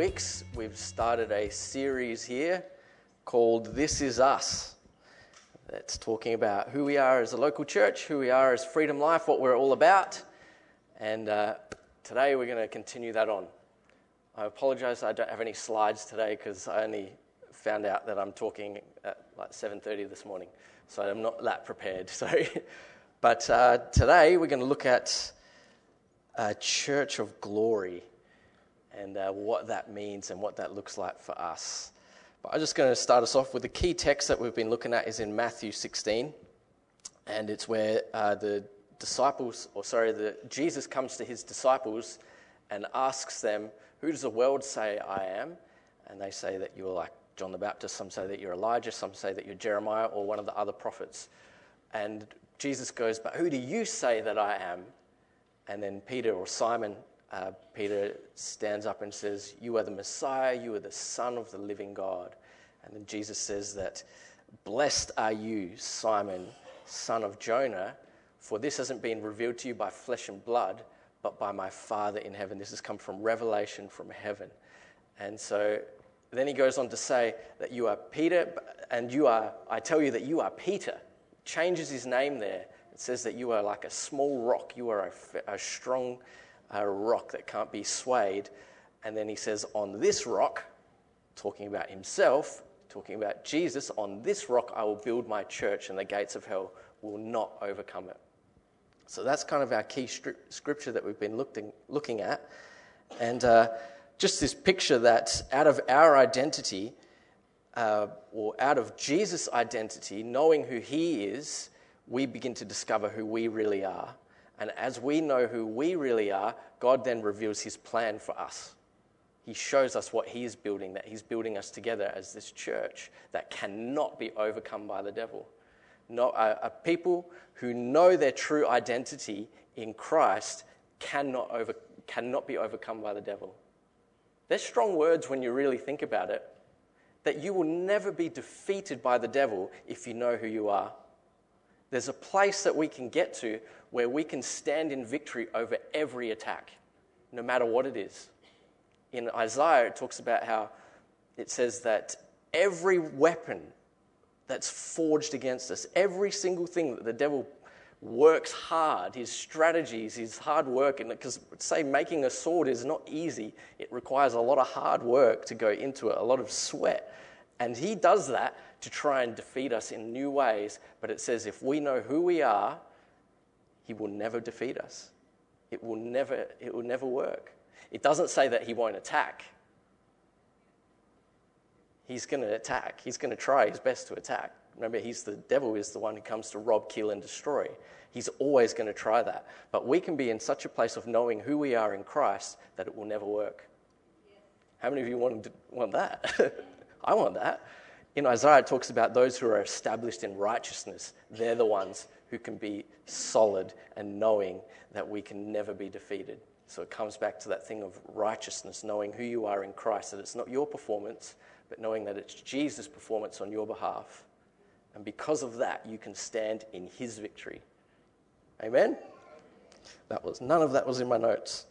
weeks, we've started a series here called This Is Us. That's talking about who we are as a local church, who we are as Freedom Life, what we're all about. And uh, today we're going to continue that on. I apologize, I don't have any slides today because I only found out that I'm talking at like 7.30 this morning. So I'm not that prepared, sorry. But uh, today we're going to look at a church of glory and uh, what that means and what that looks like for us. But I'm just going to start us off with the key text that we've been looking at is in Matthew 16, and it's where uh, the disciples, or sorry, the, Jesus comes to his disciples and asks them, "Who does the world say I am?" And they say that you're like John the Baptist. Some say that you're Elijah. Some say that you're Jeremiah or one of the other prophets. And Jesus goes, "But who do you say that I am?" And then Peter or Simon uh, Peter stands up and says, You are the Messiah, you are the Son of the living God. And then Jesus says that, Blessed are you, Simon, son of Jonah, for this hasn't been revealed to you by flesh and blood, but by my Father in heaven. This has come from revelation from heaven. And so then he goes on to say that you are Peter, and you are, I tell you that you are Peter. Changes his name there. It says that you are like a small rock, you are a, a strong a rock that can't be swayed. And then he says, On this rock, talking about himself, talking about Jesus, on this rock I will build my church, and the gates of hell will not overcome it. So that's kind of our key scripture that we've been looking, at. And uh, just this picture that out of our identity, uh, or out of Jesus' identity, knowing who he is, we begin to discover who we really are. And as we know who we really are, God then reveals his plan for us. He shows us what he is building, that he's building us together as this church that cannot be overcome by the devil. Not, a, a people who know their true identity in Christ cannot, over, cannot be overcome by the devil. They're strong words when you really think about it. That you will never be defeated by the devil if you know who you are. There's a place that we can get to where we can stand in victory over every attack, no matter what it is. In Isaiah, it talks about how it says that every weapon that's forged against us, every single thing that the devil works hard, his strategies, his hard work, because say making a sword is not easy. It requires a lot of hard work to go into it, a lot of sweat. And he does that to try and defeat us in new ways. But it says if we know who we are he will never defeat us. It will never, it will never work. It doesn't say that he won't attack. He's going to attack. He's going to try his best to attack. Remember, he's the devil is the one who comes to rob, kill, and destroy. He's always going to try that. But we can be in such a place of knowing who we are in Christ that it will never work. How many of you want, want that? I want that. In Isaiah, it talks about those who are established in righteousness. They're the ones who can be solid and knowing that we can never be defeated. So it comes back to that thing of righteousness, knowing who you are in Christ, that it's not your performance, but knowing that it's Jesus' performance on your behalf. And because of that, you can stand in his victory. Amen? That was none of that was in my notes.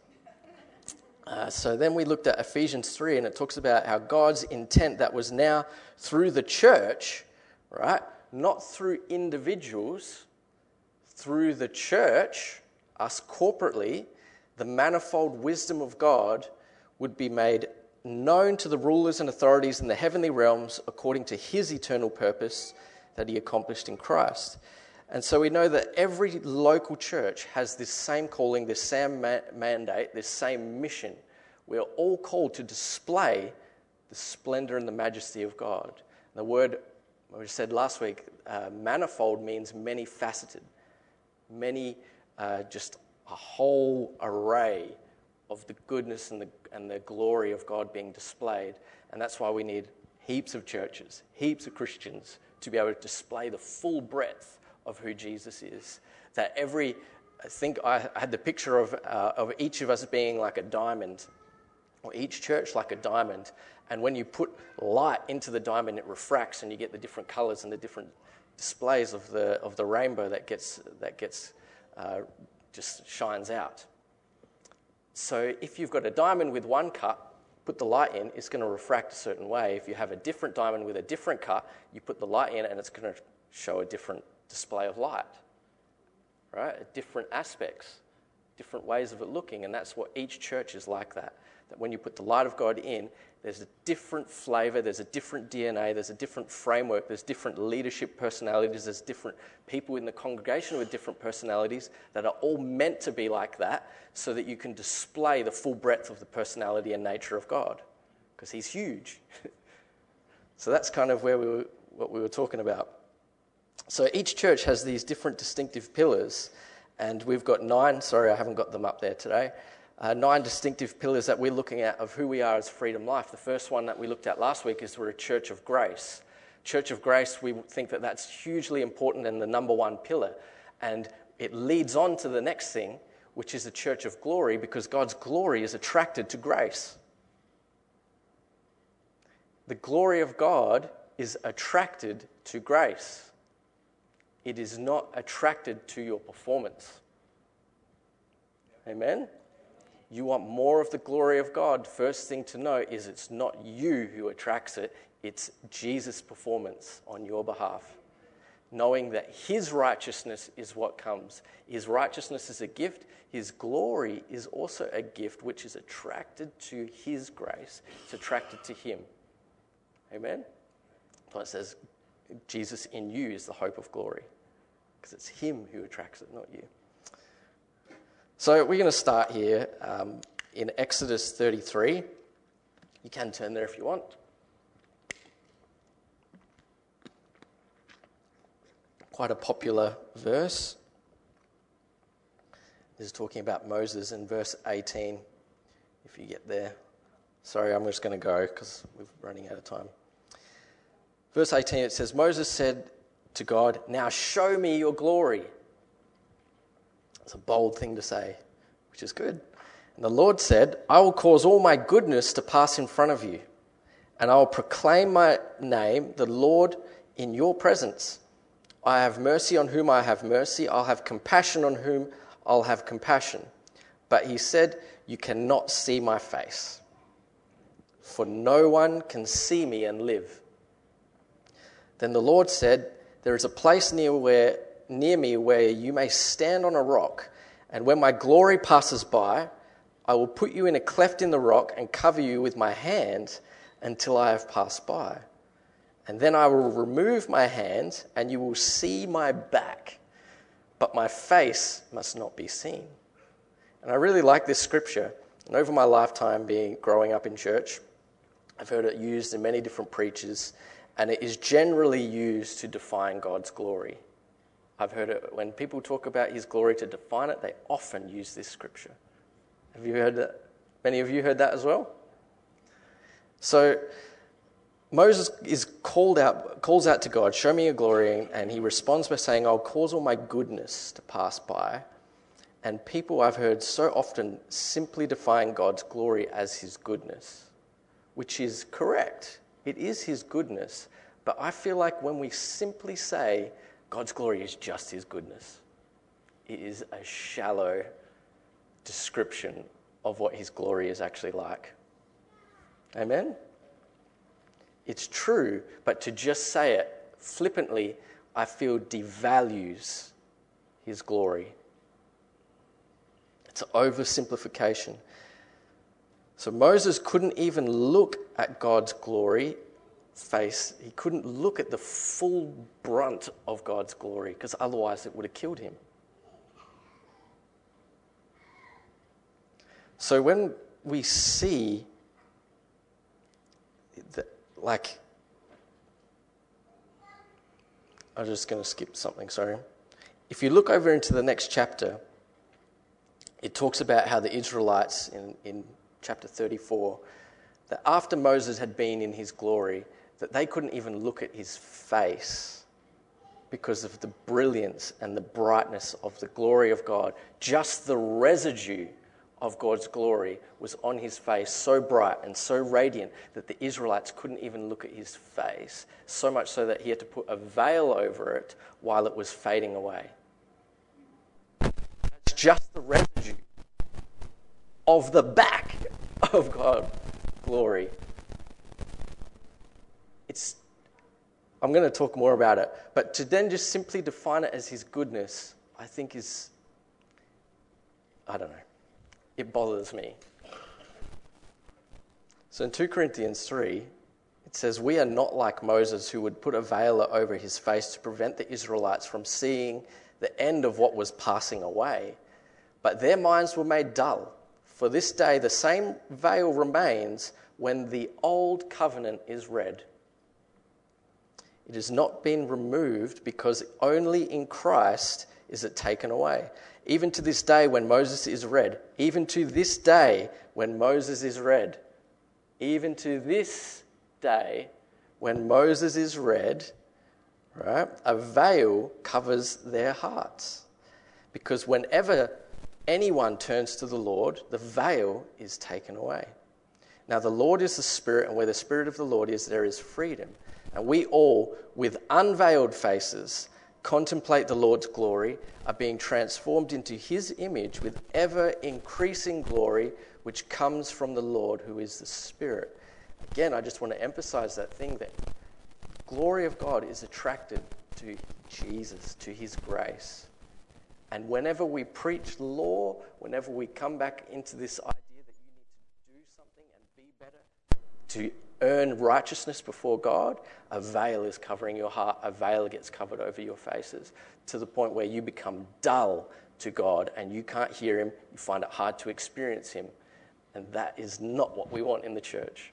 Uh, so then we looked at Ephesians 3, and it talks about how God's intent that was now through the church, right? Not through individuals, through the church, us corporately, the manifold wisdom of God would be made known to the rulers and authorities in the heavenly realms according to his eternal purpose that he accomplished in Christ. And so we know that every local church has this same calling, this same ma- mandate, this same mission. We are all called to display the splendor and the majesty of God. The word we said last week, uh, manifold means many faceted many, uh, just a whole array of the goodness and the, and the glory of God being displayed. And that's why we need heaps of churches, heaps of Christians to be able to display the full breadth of who Jesus is. That every, I think I had the picture of, uh, of each of us being like a diamond, or each church like a diamond. And when you put light into the diamond, it refracts and you get the different colors and the different displays of the, of the rainbow that gets, that gets uh, just shines out. So if you've got a diamond with one cut, put the light in, it's going to refract a certain way. If you have a different diamond with a different cut, you put the light in and it's going to show a different display of light, right? Different aspects, different ways of it looking. And that's what each church is like that. That when you put the light of God in, there's a different flavor, there's a different DNA, there's a different framework, there's different leadership personalities, there's different people in the congregation with different personalities that are all meant to be like that so that you can display the full breadth of the personality and nature of God because He's huge. so that's kind of where we were, what we were talking about. So each church has these different distinctive pillars, and we've got nine. Sorry, I haven't got them up there today uh, nine distinctive pillars that we're looking at of who we are as Freedom Life. The first one that we looked at last week is we're a church of grace. Church of grace, we think that that's hugely important and the number one pillar. And it leads on to the next thing, which is a church of glory, because God's glory is attracted to grace. The glory of God is attracted to grace. It is not attracted to your performance. Amen? you want more of the glory of God, first thing to know is it's not you who attracts it, it's Jesus' performance on your behalf. Knowing that His righteousness is what comes. His righteousness is a gift, His glory is also a gift which is attracted to His grace, it's attracted to Him. Amen? So it says, Jesus in you is the hope of glory. Because it's Him who attracts it, not you. So we're going to start here um, in Exodus 33. You can turn there if you want. Quite a popular verse. This is talking about Moses in verse 18. If you get there. Sorry, I'm just going to go because we're running out of time. Verse 18 it says, Moses said to God, Now show me your glory. It's a bold thing to say, which is good. And the Lord said, I will cause all my goodness to pass in front of you, and I will proclaim my name, the Lord, in your presence. I have mercy on whom I have mercy, I'll have compassion on whom I'll have compassion. But he said, You cannot see my face, for no one can see me and live. Then the Lord said, There is a place near where near me where you may stand on a rock, and when my glory passes by, I will put you in a cleft in the rock and cover you with my hand until I have passed by. And then I will remove my hand, and you will see my back, but my face must not be seen. And I really like this scripture. And over my lifetime being growing up in church, I've heard it used in many different preachers, and it is generally used to define God's glory. I've heard it when people talk about his glory to define it, they often use this scripture. Have you heard that? Many of you heard that as well? So Moses is called out, calls out to God, Show me your glory, and he responds by saying, I'll cause all my goodness to pass by. And people I've heard so often simply define God's glory as his goodness, which is correct. It is his goodness. But I feel like when we simply say God's glory is just his goodness. It is a shallow description of what his glory is actually like. Amen? It's true, but to just say it flippantly, I feel devalues his glory. It's an oversimplification. So Moses couldn't even look at God's glory face, he couldn't look at the full brunt of God's glory because otherwise it would have killed him. So when we see that, like, I'm just going to skip something, sorry. If you look over into the next chapter, it talks about how the Israelites in, in chapter 34, that after Moses had been in his glory, that they couldn't even look at his face because of the brilliance and the brightness of the glory of God. Just the residue of God's glory was on his face, so bright and so radiant that the Israelites couldn't even look at his face, so much so that he had to put a veil over it while it was fading away. That's just the residue of the back of God glory, it's I'm going to talk more about it, but to then just simply define it as his goodness, I think is I don't know. It bothers me. So in 2 Corinthians 3, it says, We are not like Moses, who would put a veil over his face to prevent the Israelites from seeing the end of what was passing away. But their minds were made dull. For this day, the same veil remains when the old covenant is read. It has not been removed because only in Christ is it taken away. Even to this day, when Moses is read, even to this day, when Moses is read, even to this day when Moses is read, right, a veil covers their hearts. Because whenever anyone turns to the Lord, the veil is taken away. Now, the Lord is the Spirit, and where the Spirit of the Lord is, there is freedom. And we all, with unveiled faces, contemplate the Lord's glory, are being transformed into his image with ever increasing glory, which comes from the Lord, who is the Spirit. Again, I just want to emphasize that thing that glory of God is attracted to Jesus, to his grace. And whenever we preach law, whenever we come back into this idea that you need to do something and be better to earn righteousness before God, a veil is covering your heart, a veil gets covered over your faces to the point where you become dull to God and you can't hear Him, you find it hard to experience Him. And that is not what we want in the church.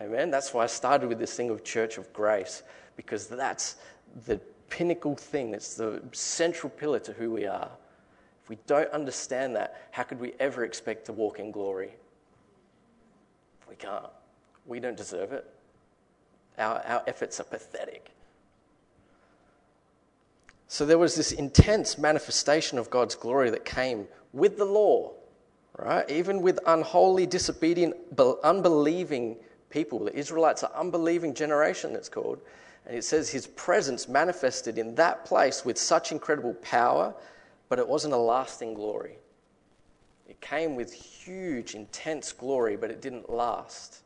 Amen? That's why I started with this thing of church of grace, because that's the pinnacle thing, it's the central pillar to who we are. If we don't understand that, how could we ever expect to walk in glory? We can't. We don't deserve it. Our, our efforts are pathetic. So there was this intense manifestation of God's glory that came with the law, right? Even with unholy, disobedient, unbelieving people. The Israelites are unbelieving generation, it's called. And it says his presence manifested in that place with such incredible power, but it wasn't a lasting glory. It came with huge, intense glory, but it didn't last.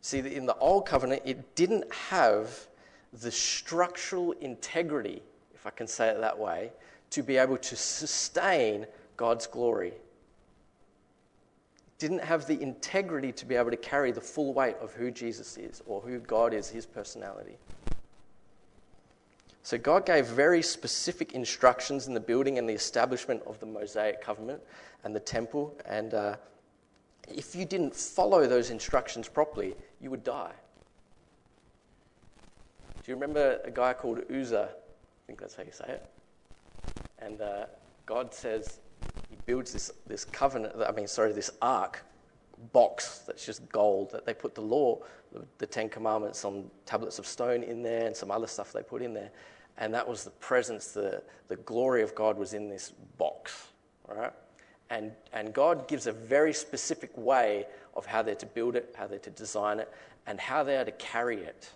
See, in the Old Covenant, it didn't have the structural integrity, if I can say it that way, to be able to sustain God's glory didn't have the integrity to be able to carry the full weight of who Jesus is or who God is, his personality. So, God gave very specific instructions in the building and the establishment of the Mosaic covenant and the temple. And uh, if you didn't follow those instructions properly, you would die. Do you remember a guy called Uzzah? I think that's how you say it. And uh, God says, he builds this, this covenant, I mean, sorry, this ark box that's just gold that they put the law, the, the Ten Commandments on tablets of stone in there and some other stuff they put in there. And that was the presence, the, the glory of God was in this box, right? And, and God gives a very specific way of how they're to build it, how they're to design it, and how they are to carry it.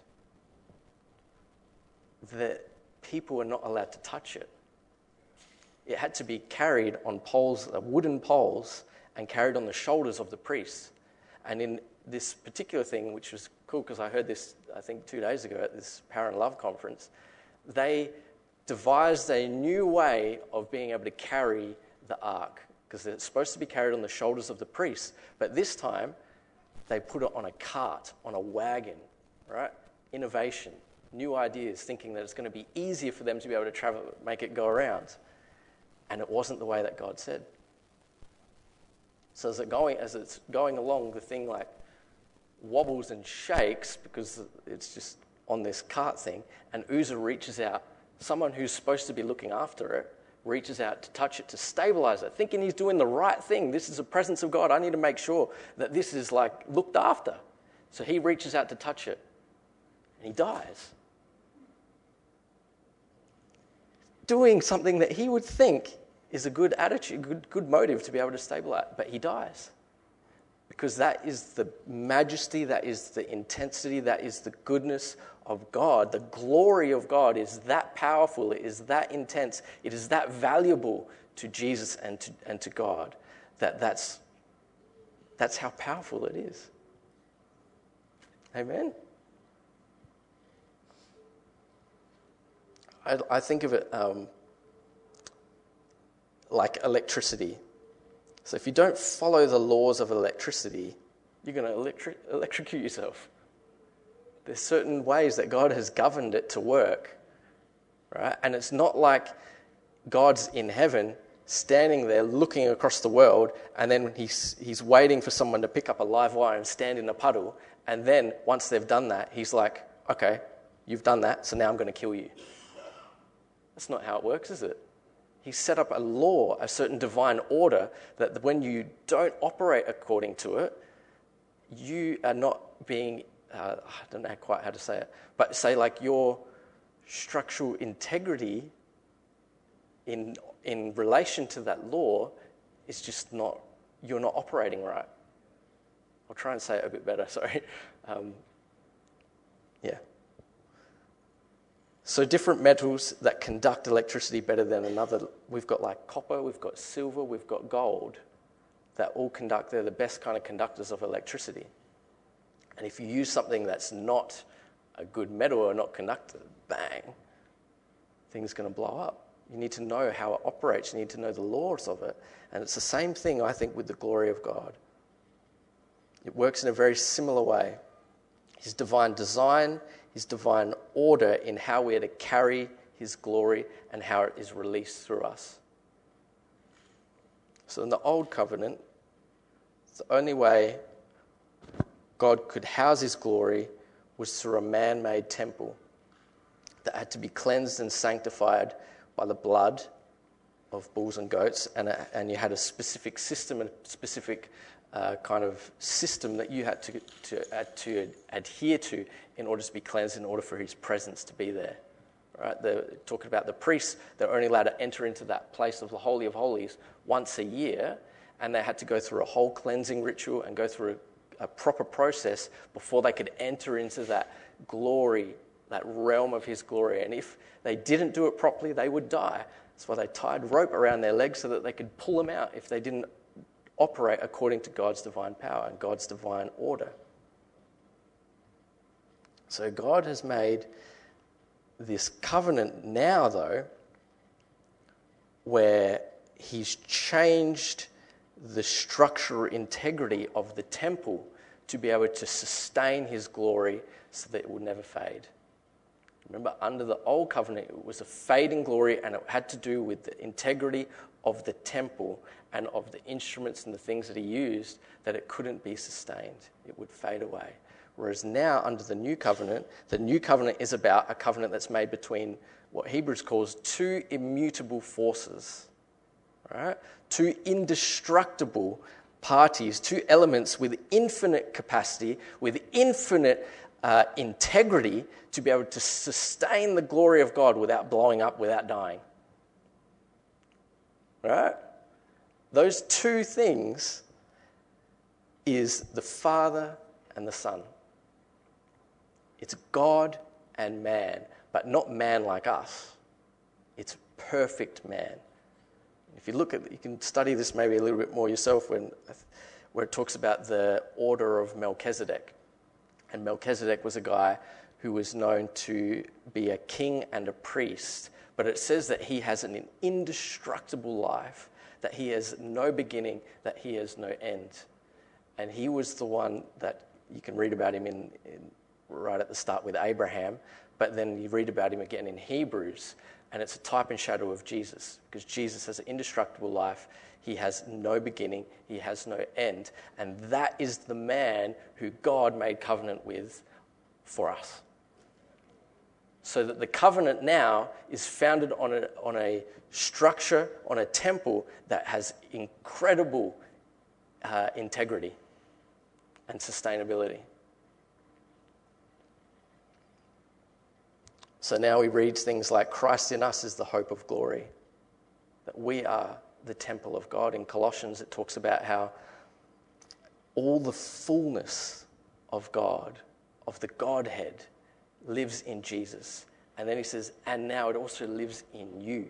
That people are not allowed to touch it it had to be carried on poles, uh, wooden poles, and carried on the shoulders of the priests. And in this particular thing, which was cool because I heard this, I think, two days ago at this Power and Love conference, they devised a new way of being able to carry the ark because it's supposed to be carried on the shoulders of the priests. But this time, they put it on a cart, on a wagon, right? Innovation, new ideas, thinking that it's going to be easier for them to be able to travel, make it go around and it wasn't the way that God said. So as, it going, as it's going along, the thing like wobbles and shakes because it's just on this cart thing, and Uzzah reaches out. Someone who's supposed to be looking after it reaches out to touch it to stabilize it, thinking he's doing the right thing. This is the presence of God. I need to make sure that this is like looked after. So he reaches out to touch it, and he dies. Doing something that he would think is a good attitude, good, good motive to be able to stabilize, but he dies. Because that is the majesty, that is the intensity, that is the goodness of God. The glory of God is that powerful, it is that intense, it is that valuable to Jesus and to, and to God that that's That's how powerful it is. Amen? I, I think of it um, like electricity. So if you don't follow the laws of electricity, you're going to electrocute yourself. There's certain ways that God has governed it to work, right? And it's not like God's in heaven standing there looking across the world, and then he's, he's waiting for someone to pick up a live wire and stand in a puddle. And then once they've done that, he's like, okay, you've done that, so now I'm going to kill you. That's not how it works, is it? He set up a law, a certain divine order, that when you don't operate according to it, you are not being, uh, I don't know quite how to say it, but say like your structural integrity in, in relation to that law is just not, you're not operating right. I'll try and say it a bit better, sorry. Um, So, different metals that conduct electricity better than another. We've got like copper, we've got silver, we've got gold that all conduct, they're the best kind of conductors of electricity. And if you use something that's not a good metal or not conductor, bang, thing's going to blow up. You need to know how it operates, you need to know the laws of it. And it's the same thing, I think, with the glory of God. It works in a very similar way. His divine design, his divine order in how we are to carry his glory and how it is released through us. So, in the Old Covenant, the only way God could house his glory was through a man made temple that had to be cleansed and sanctified by the blood of bulls and goats, and, a, and you had a specific system, a specific uh, kind of system that you had to, to, uh, to adhere to in order to be cleansed, in order for his presence to be there. Right? They're talking about the priests, they're only allowed to enter into that place of the Holy of Holies once a year, and they had to go through a whole cleansing ritual and go through a, a proper process before they could enter into that glory, that realm of His glory. And if they didn't do it properly, they would die. That's why they tied rope around their legs so that they could pull them out if they didn't operate according to God's divine power and God's divine order. So God has made this covenant now, though, where He's changed the structural integrity of the temple to be able to sustain his glory so that it would never fade. Remember, under the old covenant, it was a fading glory and it had to do with the integrity of the temple and of the instruments and the things that he used that it couldn't be sustained. It would fade away. Whereas now, under the new covenant, the new covenant is about a covenant that's made between what Hebrews calls two immutable forces right? Two indestructible parties, two elements with infinite capacity, with infinite uh, integrity to be able to sustain the glory of God without blowing up, without dying. Right? Those two things is the Father and the Son. It's God and man, but not man like us. It's perfect man. If you look at, you can study this maybe a little bit more yourself when, where it talks about the order of Melchizedek. And Melchizedek was a guy who was known to be a king and a priest, but it says that he has an indestructible life, that he has no beginning, that he has no end. And he was the one that you can read about him in, in right at the start with Abraham, but then you read about him again in Hebrews, and it's a type and shadow of Jesus because Jesus has an indestructible life. He has no beginning, he has no end. And that is the man who God made covenant with for us. So that the covenant now is founded on a, on a structure, on a temple that has incredible uh, integrity and sustainability. So now he reads things like Christ in us is the hope of glory, that we are the temple of God. In Colossians, it talks about how all the fullness of God, of the Godhead, lives in Jesus. And then he says, and now it also lives in you.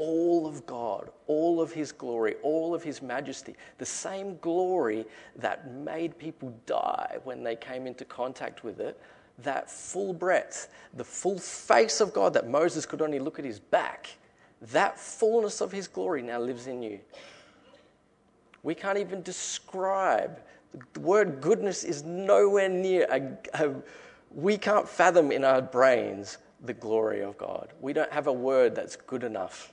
all of God, all of His glory, all of His majesty, the same glory that made people die when they came into contact with it, that full breadth, the full face of God that Moses could only look at his back, that fullness of His glory now lives in you. We can't even describe. The word goodness is nowhere near a, a we can't fathom in our brains the glory of God. We don't have a word that's good enough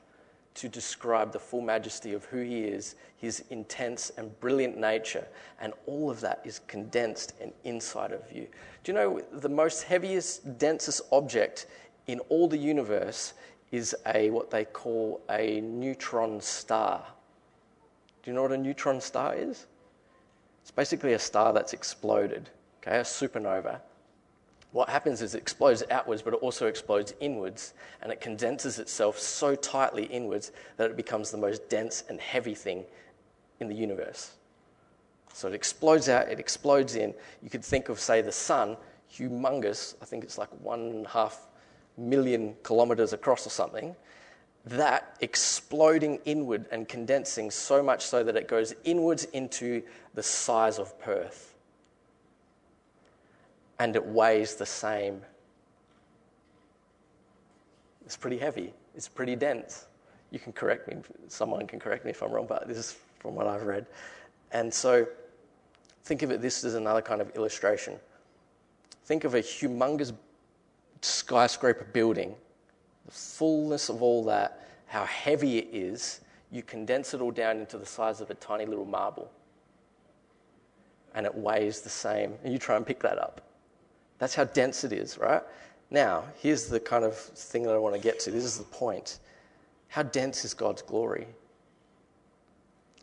to describe the full majesty of who He is, His intense and brilliant nature, and all of that is condensed and inside of you. Do you know the most heaviest, densest object in all the universe is a what they call a neutron star? Do you know what a neutron star is? It's basically a star that's exploded, okay, a supernova what happens is it explodes outwards, but it also explodes inwards, and it condenses itself so tightly inwards that it becomes the most dense and heavy thing in the universe. So it explodes out, it explodes in. You could think of, say, the sun, humongous, I think it's like one and a half million kilometers across or something. That exploding inward and condensing so much so that it goes inwards into the size of Perth and it weighs the same. It's pretty heavy, it's pretty dense. You can correct me, someone can correct me if I'm wrong, but this is from what I've read. And so think of it this as another kind of illustration. Think of a humongous skyscraper building, the fullness of all that, how heavy it is. You condense it all down into the size of a tiny little marble. And it weighs the same. And you try and pick that up. That's how dense it is, right? Now, here's the kind of thing that I want to get to. This is the point. How dense is God's glory?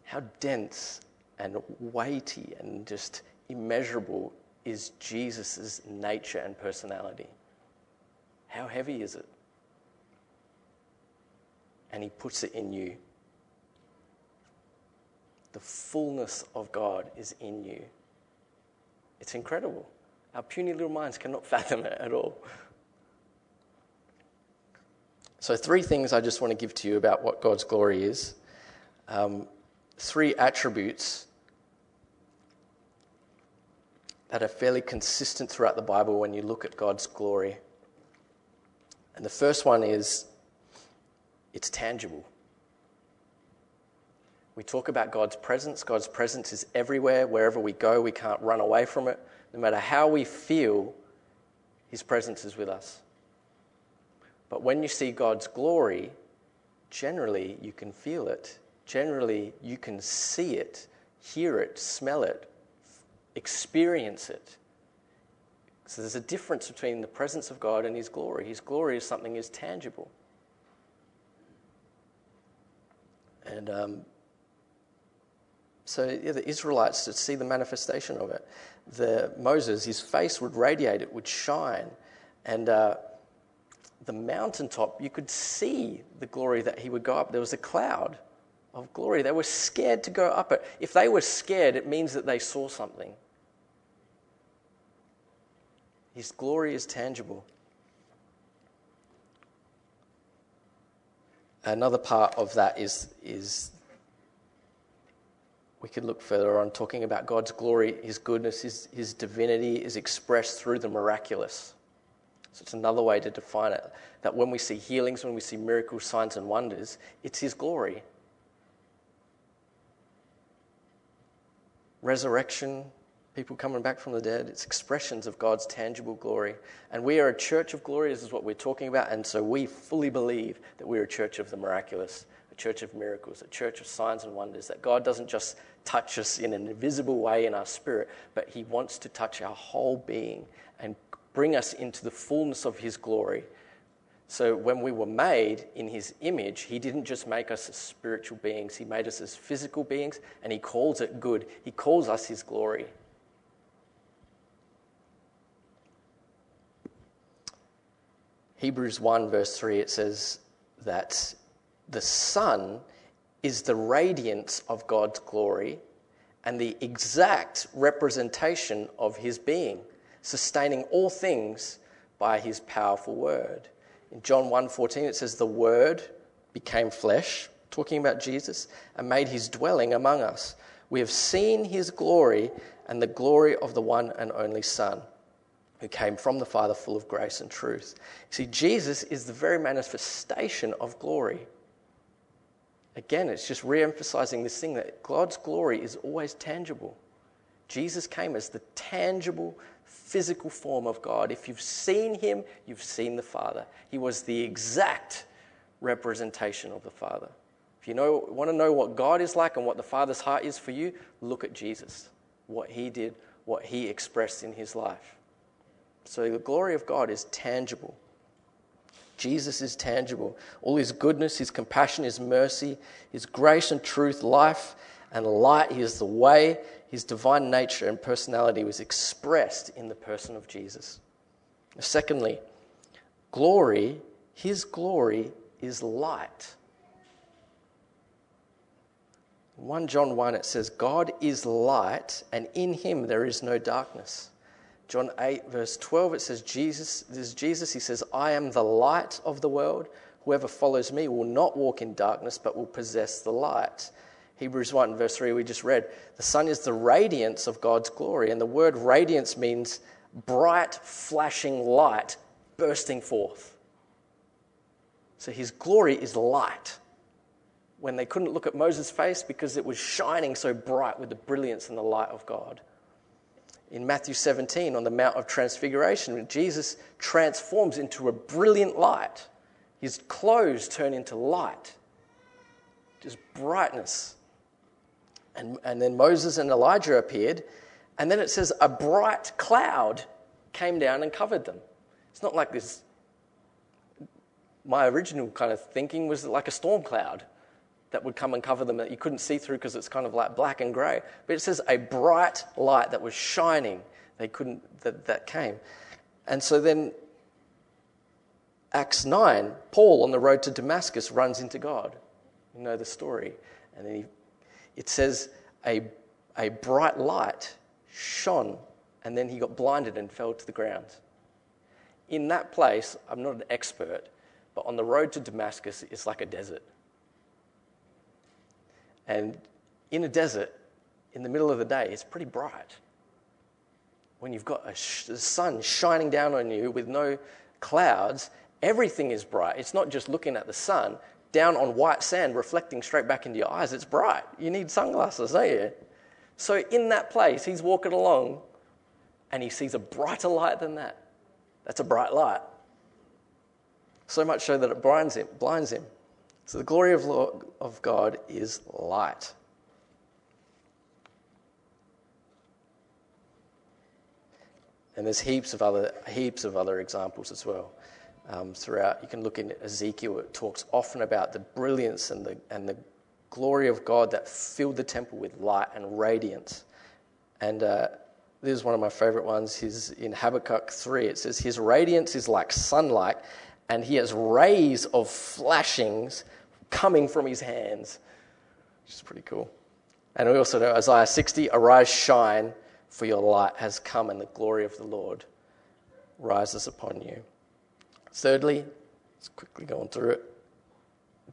How dense and weighty and just immeasurable is Jesus' nature and personality? How heavy is it? And He puts it in you. The fullness of God is in you. It's incredible. Our puny little minds cannot fathom it at all. So, three things I just want to give to you about what God's glory is. Um, three attributes that are fairly consistent throughout the Bible when you look at God's glory. And the first one is it's tangible. We talk about God's presence. God's presence is everywhere. Wherever we go, we can't run away from it. No matter how we feel, His presence is with us. But when you see God's glory, generally you can feel it. Generally you can see it, hear it, smell it, experience it. So there's a difference between the presence of God and His glory. His glory is something is tangible. And um, so yeah, the Israelites to see the manifestation of it the Moses, his face would radiate, it would shine. And uh, the mountaintop, you could see the glory that he would go up. There was a cloud of glory. They were scared to go up it. If they were scared, it means that they saw something. His glory is tangible. Another part of that is, is we could look further on talking about God's glory, His goodness, His, His divinity is expressed through the miraculous. So it's another way to define it. That when we see healings, when we see miracles, signs, and wonders, it's His glory. Resurrection, people coming back from the dead, it's expressions of God's tangible glory. And we are a church of glory, this is what we're talking about. And so we fully believe that we're a church of the miraculous, a church of miracles, a church of signs and wonders, that God doesn't just touch us in an invisible way in our spirit, but He wants to touch our whole being and bring us into the fullness of His glory. So, when we were made in His image, He didn't just make us as spiritual beings, He made us as physical beings, and He calls it good. He calls us His glory. Hebrews 1, verse 3, it says that the Son is the radiance of God's glory and the exact representation of his being, sustaining all things by his powerful word. In John 1:14 it says the word became flesh, talking about Jesus, and made his dwelling among us. We have seen his glory and the glory of the one and only Son, who came from the Father full of grace and truth. See, Jesus is the very manifestation of glory. Again, it's just re emphasizing this thing that God's glory is always tangible. Jesus came as the tangible, physical form of God. If you've seen him, you've seen the Father. He was the exact representation of the Father. If you know, want to know what God is like and what the Father's heart is for you, look at Jesus, what he did, what he expressed in his life. So the glory of God is tangible. Jesus is tangible. All his goodness, his compassion, his mercy, his grace and truth, life and light. He is the way. His divine nature and personality was expressed in the person of Jesus. Secondly, glory, his glory is light. 1 John 1, it says, God is light, and in him there is no darkness. John 8, verse 12, it says, Jesus, this is Jesus, he says, I am the light of the world. Whoever follows me will not walk in darkness, but will possess the light. Hebrews 1, verse 3, we just read, the Son is the radiance of God's glory. And the word radiance means bright, flashing light bursting forth. So his glory is light. When they couldn't look at Moses' face because it was shining so bright with the brilliance and the light of God. In Matthew 17, on the Mount of Transfiguration, Jesus transforms into a brilliant light. His clothes turn into light, just brightness. And, and then Moses and Elijah appeared, and then it says a bright cloud came down and covered them. It's not like this. My original kind of thinking was like a storm cloud that would come and cover them that you couldn't see through because it's kind of like black and grey. But it says a bright light that was shining. They couldn't, that, that came. And so then, Acts 9, Paul on the road to Damascus runs into God. You know the story. And then he it says a, a bright light shone, and then he got blinded and fell to the ground. In that place, I'm not an expert, but on the road to Damascus, it's like a desert. And in a desert, in the middle of the day, it's pretty bright. When you've got a sh- the sun shining down on you with no clouds, everything is bright. It's not just looking at the sun, down on white sand reflecting straight back into your eyes. It's bright. You need sunglasses, don't you? So, in that place, he's walking along and he sees a brighter light than that. That's a bright light. So much so that it blinds him. Blinds him. So, the glory of, of God is light. And there's heaps of other, heaps of other examples as well um, throughout. You can look in Ezekiel, it talks often about the brilliance and the, and the glory of God that filled the temple with light and radiance. And uh, this is one of my favorite ones. His, in Habakkuk 3, it says, His radiance is like sunlight, and he has rays of flashings coming from his hands, which is pretty cool. And we also know Isaiah 60, Arise, shine, for your light has come, and the glory of the Lord rises upon you. Thirdly, let's quickly go on through it.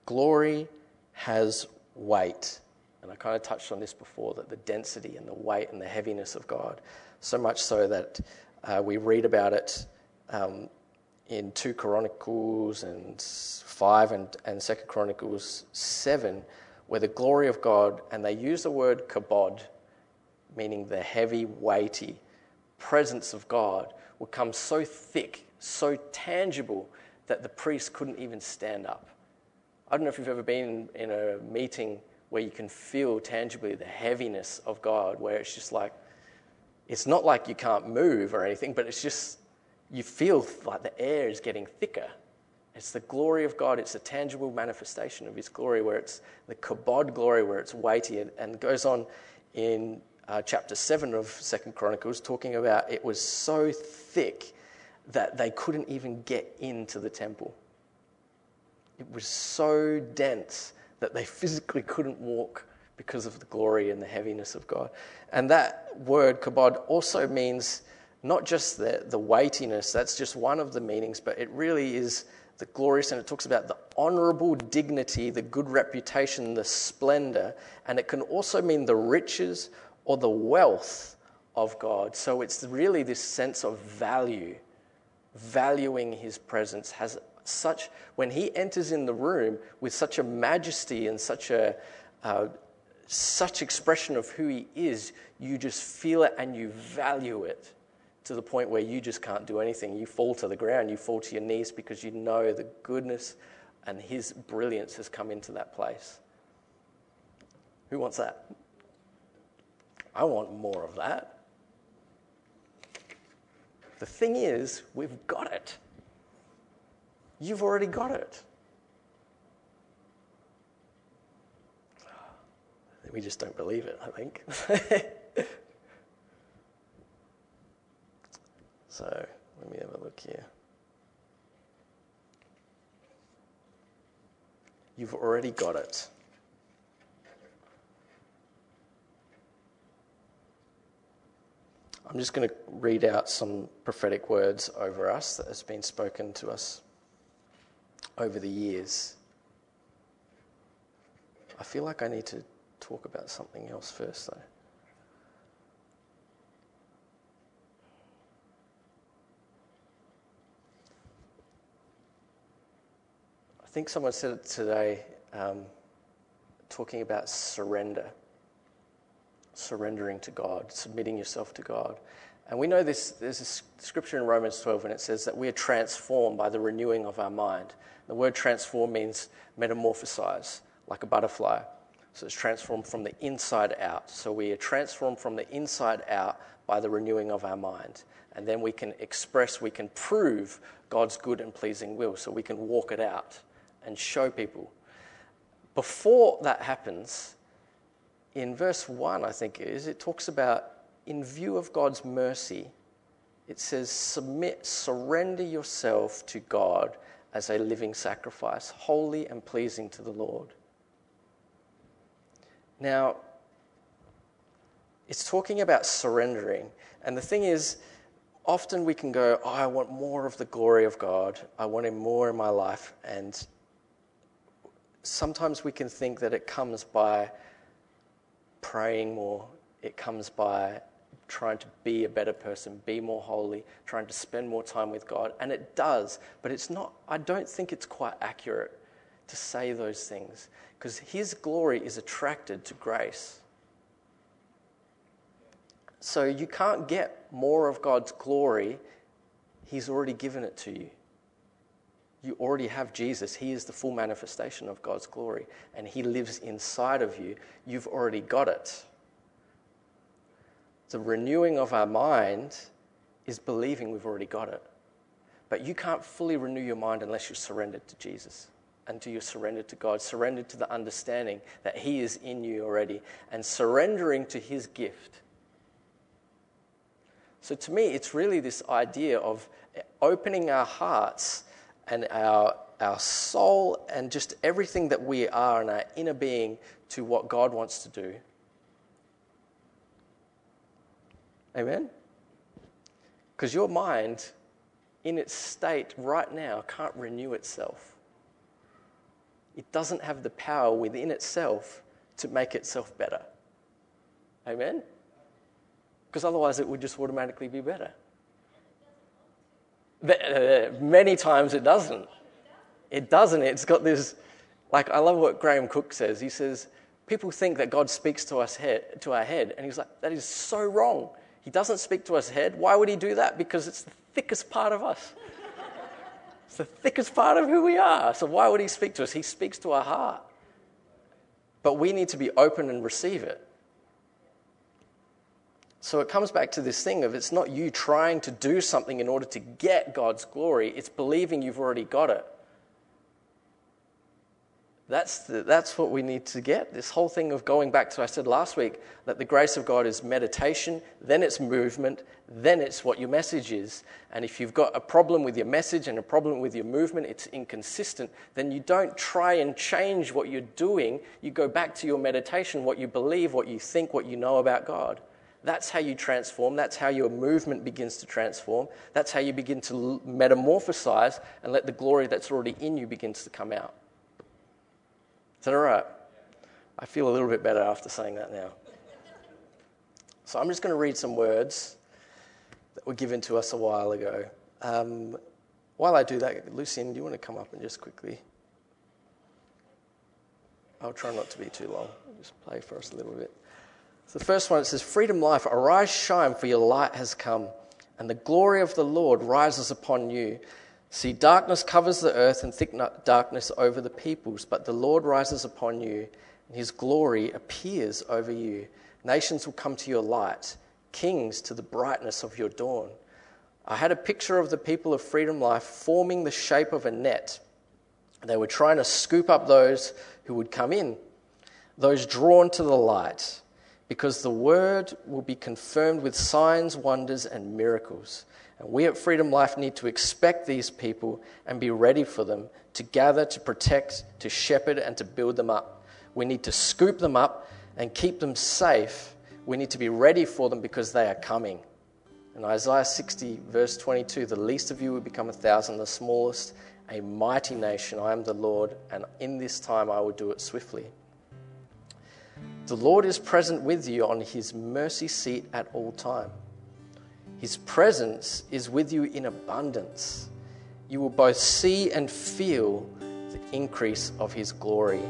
Glory has weight. And I kind of touched on this before that the density and the weight and the heaviness of God. So much so that uh, we read about it um, in 2 Chronicles and 5 and, and 2 Chronicles 7, where the glory of God, and they use the word kabod, meaning the heavy, weighty presence of God, would come so thick so tangible that the priest couldn't even stand up. I don't know if you've ever been in a meeting where you can feel tangibly the heaviness of God, where it's just like, it's not like you can't move or anything, but it's just, you feel like the air is getting thicker. It's the glory of God. It's a tangible manifestation of His glory, where it's the kabod glory, where it's weighty, and goes on in uh, chapter 7 of Second Chronicles, talking about it was so thick that they couldn't even get into the temple. It was so dense that they physically couldn't walk because of the glory and the heaviness of God. And that word, kabod, also means not just the, the weightiness, that's just one of the meanings, but it really is the glorious, and it talks about the honorable dignity, the good reputation, the splendor, and it can also mean the riches or the wealth of God. So it's really this sense of value, valuing his presence has such when he enters in the room with such a majesty and such a uh, such expression of who he is, you just feel it and you value it to the point where you just can't do anything. You fall to the ground, you fall to your knees because you know the goodness and his brilliance has come into that place. Who wants that? I want more of that. The thing is, we've got it. You've already got it. We just don't believe it, I think. so let me have a look here. You've already got it. I'm just going to read out some prophetic words over us that has been spoken to us over the years. I feel like I need to talk about something else first, though. Think someone said it today, um, talking about surrender, surrendering to God, submitting yourself to God. And we know this, there's a scripture in Romans 12 and it says that we are transformed by the renewing of our mind. The word transform means metamorphosize, like a butterfly. So it's transformed from the inside out. So we are transformed from the inside out by the renewing of our mind. And then we can express, we can prove God's good and pleasing will. So we can walk it out and show people. Before that happens, in verse 1, I think it is, it talks about in view of God's mercy, it says, submit, surrender yourself to God as a living sacrifice, holy and pleasing to the Lord. Now, it's talking about surrendering. And the thing is, often we can go, oh, I want more of the glory of God. I want Him more in my life. And sometimes we can think that it comes by praying more, it comes by trying to be a better person, be more holy, trying to spend more time with God. And it does, but it's not, I don't think it's quite accurate to say those things because His glory is attracted to grace. So you can't get more of God's glory, He's already given it to you. You already have Jesus. He is the full manifestation of God's glory, and He lives inside of you. You've already got it. The renewing of our mind is believing we've already got it. But you can't fully renew your mind unless you're surrendered to Jesus until you're surrendered to God, surrendered to the understanding that He is in you already, and surrendering to His gift. So to me, it's really this idea of opening our hearts and our, our soul and just everything that we are and our inner being to what God wants to do. Amen? Because your mind, in its state right now, can't renew itself it doesn't have the power within itself to make itself better. Amen? Because otherwise it would just automatically be better. Uh, many times it doesn't. It doesn't. It's got this, like, I love what Graham Cooke says. He says, People think that God speaks to us head, to our head. And he's like, That is so wrong. He doesn't speak to us head. Why would he do that? Because it's the thickest part of us. It's the thickest part of who we are. So why would he speak to us? He speaks to our heart. But we need to be open and receive it. So it comes back to this thing of it's not you trying to do something in order to get God's glory, it's believing you've already got it. That's, the, that's what we need to get. This whole thing of going back to, I said last week, that the grace of God is meditation, then it's movement, then it's what your message is. And if you've got a problem with your message and a problem with your movement, it's inconsistent, then you don't try and change what you're doing. You go back to your meditation, what you believe, what you think, what you know about God. That's how you transform. That's how your movement begins to transform. That's how you begin to metamorphosize and let the glory that's already in you begins to come out. Is that all right? I feel a little bit better after saying that now. So I'm just going to read some words that were given to us a while ago. Um, while I do that, Lucian, do you want to come up and just quickly? I'll try not to be too long. Just play for us a little bit. So the first one it says, Freedom Life, arise, shine, for your light has come, and the glory of the Lord rises upon you. See, darkness covers the earth and thick darkness over the peoples, but the Lord rises upon you, and his glory appears over you. Nations will come to your light, kings to the brightness of your dawn. I had a picture of the people of Freedom Life forming the shape of a net. They were trying to scoop up those who would come in, those drawn to the light because the word will be confirmed with signs, wonders, and miracles. And we at Freedom Life need to expect these people and be ready for them to gather, to protect, to shepherd, and to build them up. We need to scoop them up and keep them safe. We need to be ready for them because they are coming. In Isaiah 60, verse 22, the least of you will become a thousand, the smallest, a mighty nation. I am the Lord, and in this time I will do it swiftly. The Lord is present with you on his mercy seat at all time. His presence is with you in abundance. You will both see and feel the increase of his glory.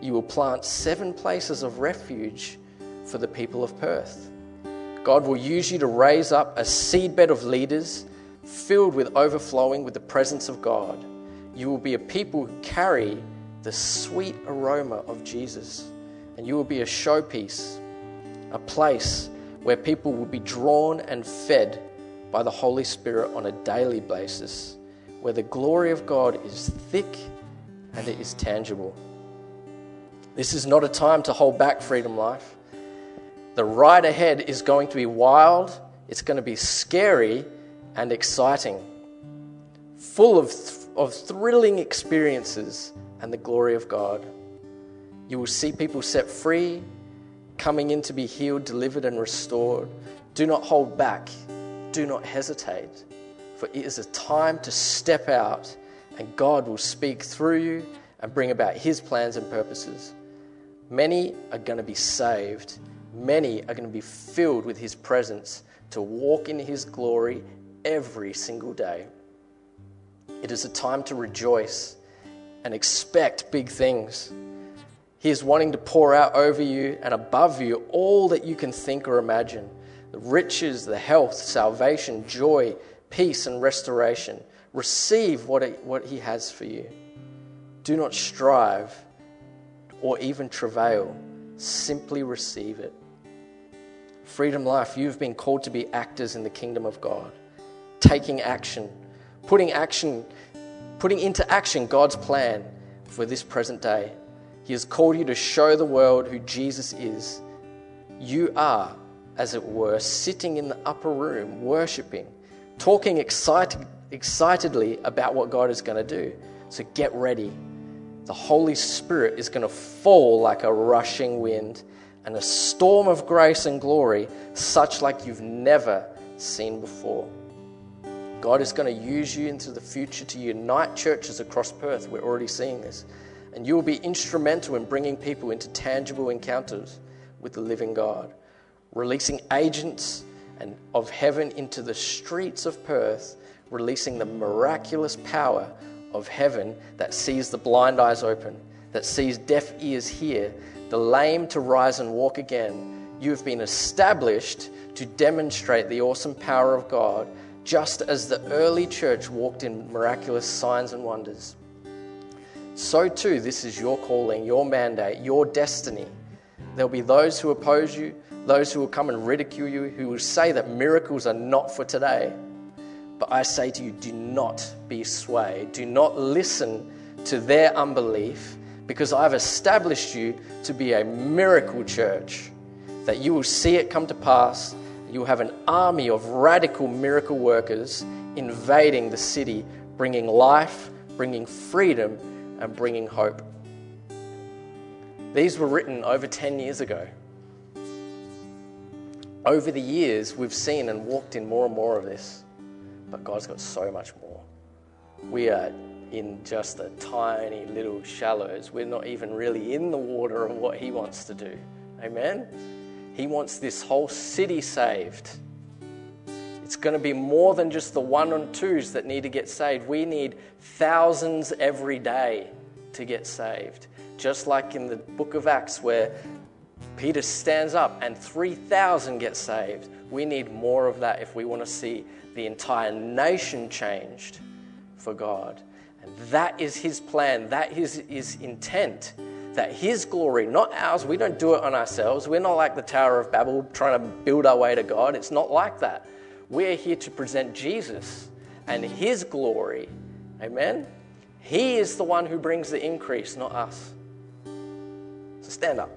You will plant seven places of refuge for the people of Perth. God will use you to raise up a seedbed of leaders filled with overflowing with the presence of God. You will be a people who carry the sweet aroma of Jesus and you will be a showpiece, a place where people will be drawn and fed by the Holy Spirit on a daily basis, where the glory of God is thick and it is tangible. This is not a time to hold back freedom life. The ride ahead is going to be wild, it's going to be scary and exciting, full of, th- of thrilling experiences and the glory of God. You will see people set free, coming in to be healed, delivered, and restored. Do not hold back. Do not hesitate. For it is a time to step out, and God will speak through you and bring about His plans and purposes. Many are going to be saved. Many are going to be filled with His presence to walk in His glory every single day. It is a time to rejoice and expect big things. He is wanting to pour out over you and above you all that you can think or imagine the riches, the health, salvation, joy, peace, and restoration. Receive what, it, what He has for you. Do not strive or even travail, simply receive it. Freedom Life, you've been called to be actors in the kingdom of God, taking action, putting action, putting into action God's plan for this present day. He has called you to show the world who Jesus is. You are, as it were, sitting in the upper room, worshiping, talking excited, excitedly about what God is going to do. So get ready. The Holy Spirit is going to fall like a rushing wind and a storm of grace and glory, such like you've never seen before. God is going to use you into the future to unite churches across Perth. We're already seeing this. And you will be instrumental in bringing people into tangible encounters with the living God, releasing agents and of heaven into the streets of Perth, releasing the miraculous power of heaven that sees the blind eyes open, that sees deaf ears hear, the lame to rise and walk again. You have been established to demonstrate the awesome power of God, just as the early church walked in miraculous signs and wonders so too this is your calling, your mandate, your destiny. There'll be those who oppose you, those who will come and ridicule you, who will say that miracles are not for today. But I say to you, do not be swayed. Do not listen to their unbelief, because I've established you to be a miracle church, that you will see it come to pass. You'll have an army of radical miracle workers invading the city, bringing life, bringing freedom, and bringing hope. These were written over 10 years ago. over the years, we've seen and walked in more and more of this, but God's got so much more. We are in just the tiny little shallows. We're not even really in the water of what He wants to do. Amen? He wants this whole city saved. It's going to be more than just the one and twos that need to get saved. We need thousands every day to get saved. Just like in the book of Acts, where Peter stands up and 3,000 get saved. We need more of that if we want to see the entire nation changed for God. And that is his plan, that is his intent. That his glory, not ours, we don't do it on ourselves. We're not like the Tower of Babel trying to build our way to God. It's not like that. We're here to present Jesus and his glory. Amen? He is the one who brings the increase, not us. So stand up.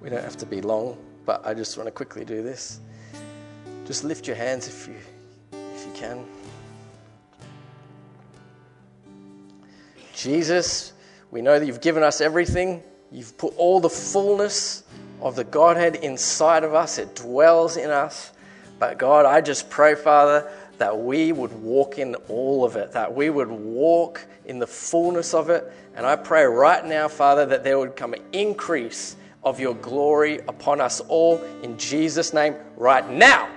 We don't have to be long, but I just want to quickly do this. Just lift your hands if you, if you can. Jesus, we know that you've given us everything. You've put all the fullness of the Godhead inside of us, it dwells in us. But God, I just pray, Father, that we would walk in all of it, that we would walk in the fullness of it. And I pray right now, Father, that there would come an increase of your glory upon us all in Jesus' name right now.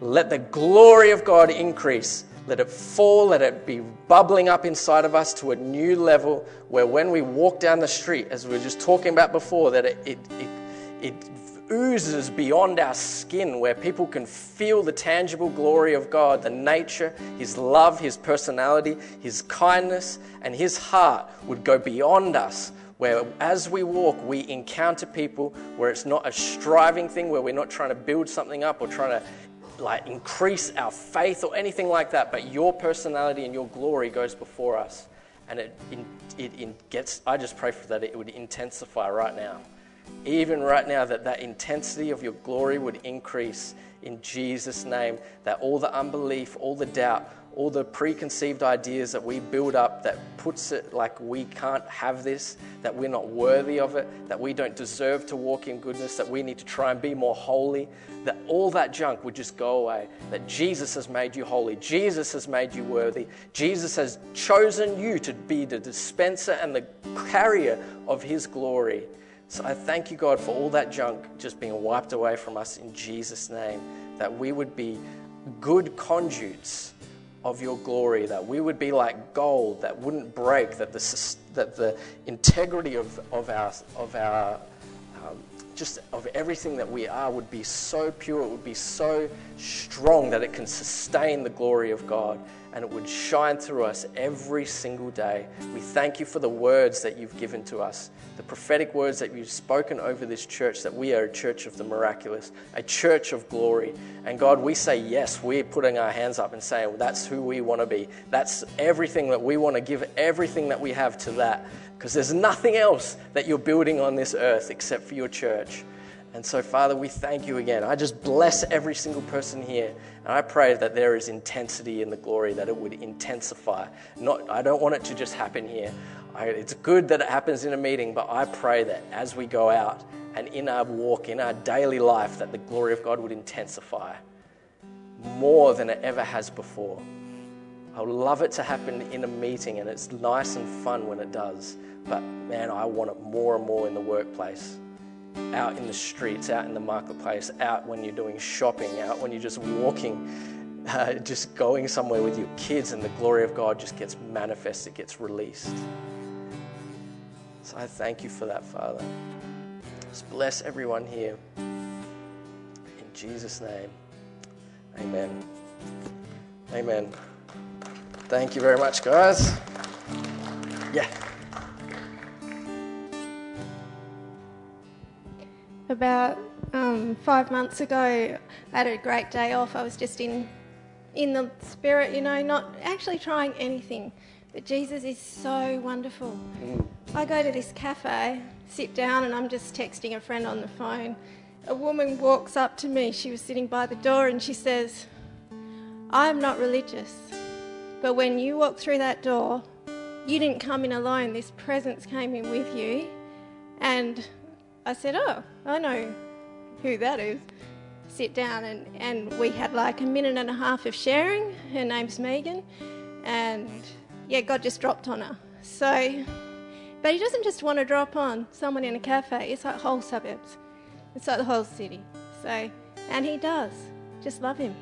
Let the glory of God increase. Let it fall, let it be bubbling up inside of us to a new level where when we walk down the street, as we were just talking about before, that it, it, it, it oozes beyond our skin, where people can feel the tangible glory of God, the nature, His love, His personality, His kindness, and His heart would go beyond us, where as we walk, we encounter people where it's not a striving thing, where we're not trying to build something up or trying to like increase our faith or anything like that, but your personality and your glory goes before us. And it, it, it gets, I just pray for that it would intensify right now. Even right now, that that intensity of your glory would increase in Jesus' name, that all the unbelief, all the doubt, all the preconceived ideas that we build up that puts it like we can't have this, that we're not worthy of it, that we don't deserve to walk in goodness, that we need to try and be more holy, that all that junk would just go away. That Jesus has made you holy, Jesus has made you worthy, Jesus has chosen you to be the dispenser and the carrier of His glory. So I thank you, God, for all that junk just being wiped away from us in Jesus' name, that we would be good conduits of your glory, that we would be like gold that wouldn't break, that the, that the integrity of, of our, of our um, just of everything that we are would be so pure, it would be so strong that it can sustain the glory of God and it would shine through us every single day. We thank you for the words that you've given to us, the prophetic words that you've spoken over this church, that we are a church of the miraculous, a church of glory. And God, we say yes, we're putting our hands up and saying, well, that's who we want to be. That's everything that we want to give, everything that we have to that. Because there's nothing else that you're building on this earth except for your church. And so, Father, we thank you again. I just bless every single person here. And I pray that there is intensity in the glory, that it would intensify. Not, I don't want it to just happen here. I, it's good that it happens in a meeting, but I pray that as we go out and in our walk, in our daily life, that the glory of God would intensify more than it ever has before. I would love it to happen in a meeting, and it's nice and fun when it does. But man, I want it more and more in the workplace out in the streets, out in the marketplace, out when you're doing shopping, out when you're just walking, uh, just going somewhere with your kids, and the glory of God just gets manifested, gets released. So I thank you for that, Father. Just bless everyone here. In Jesus' name, amen. Amen. Thank you very much, guys. Yeah. About um, five months ago, I had a great day off. I was just in, in the spirit, you know, not actually trying anything. But Jesus is so wonderful. Mm. I go to this cafe, sit down, and I'm just texting a friend on the phone. A woman walks up to me. She was sitting by the door and she says, I'm not religious, but when you walk through that door, you didn't come in alone, this presence came in with you. And I said, Oh, I know who that is. Sit down, and, and we had like a minute and a half of sharing. Her name's Megan. And yeah, God just dropped on her. So, but He doesn't just want to drop on someone in a cafe, it's like whole suburbs, it's like the whole city. So, and He does. Just love Him.